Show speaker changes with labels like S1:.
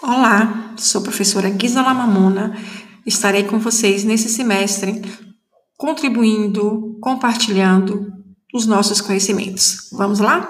S1: Olá, sou professora Gisela Mamona. Estarei com vocês nesse semestre, contribuindo, compartilhando os nossos conhecimentos. Vamos lá?